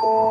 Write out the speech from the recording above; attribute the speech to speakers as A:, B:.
A: you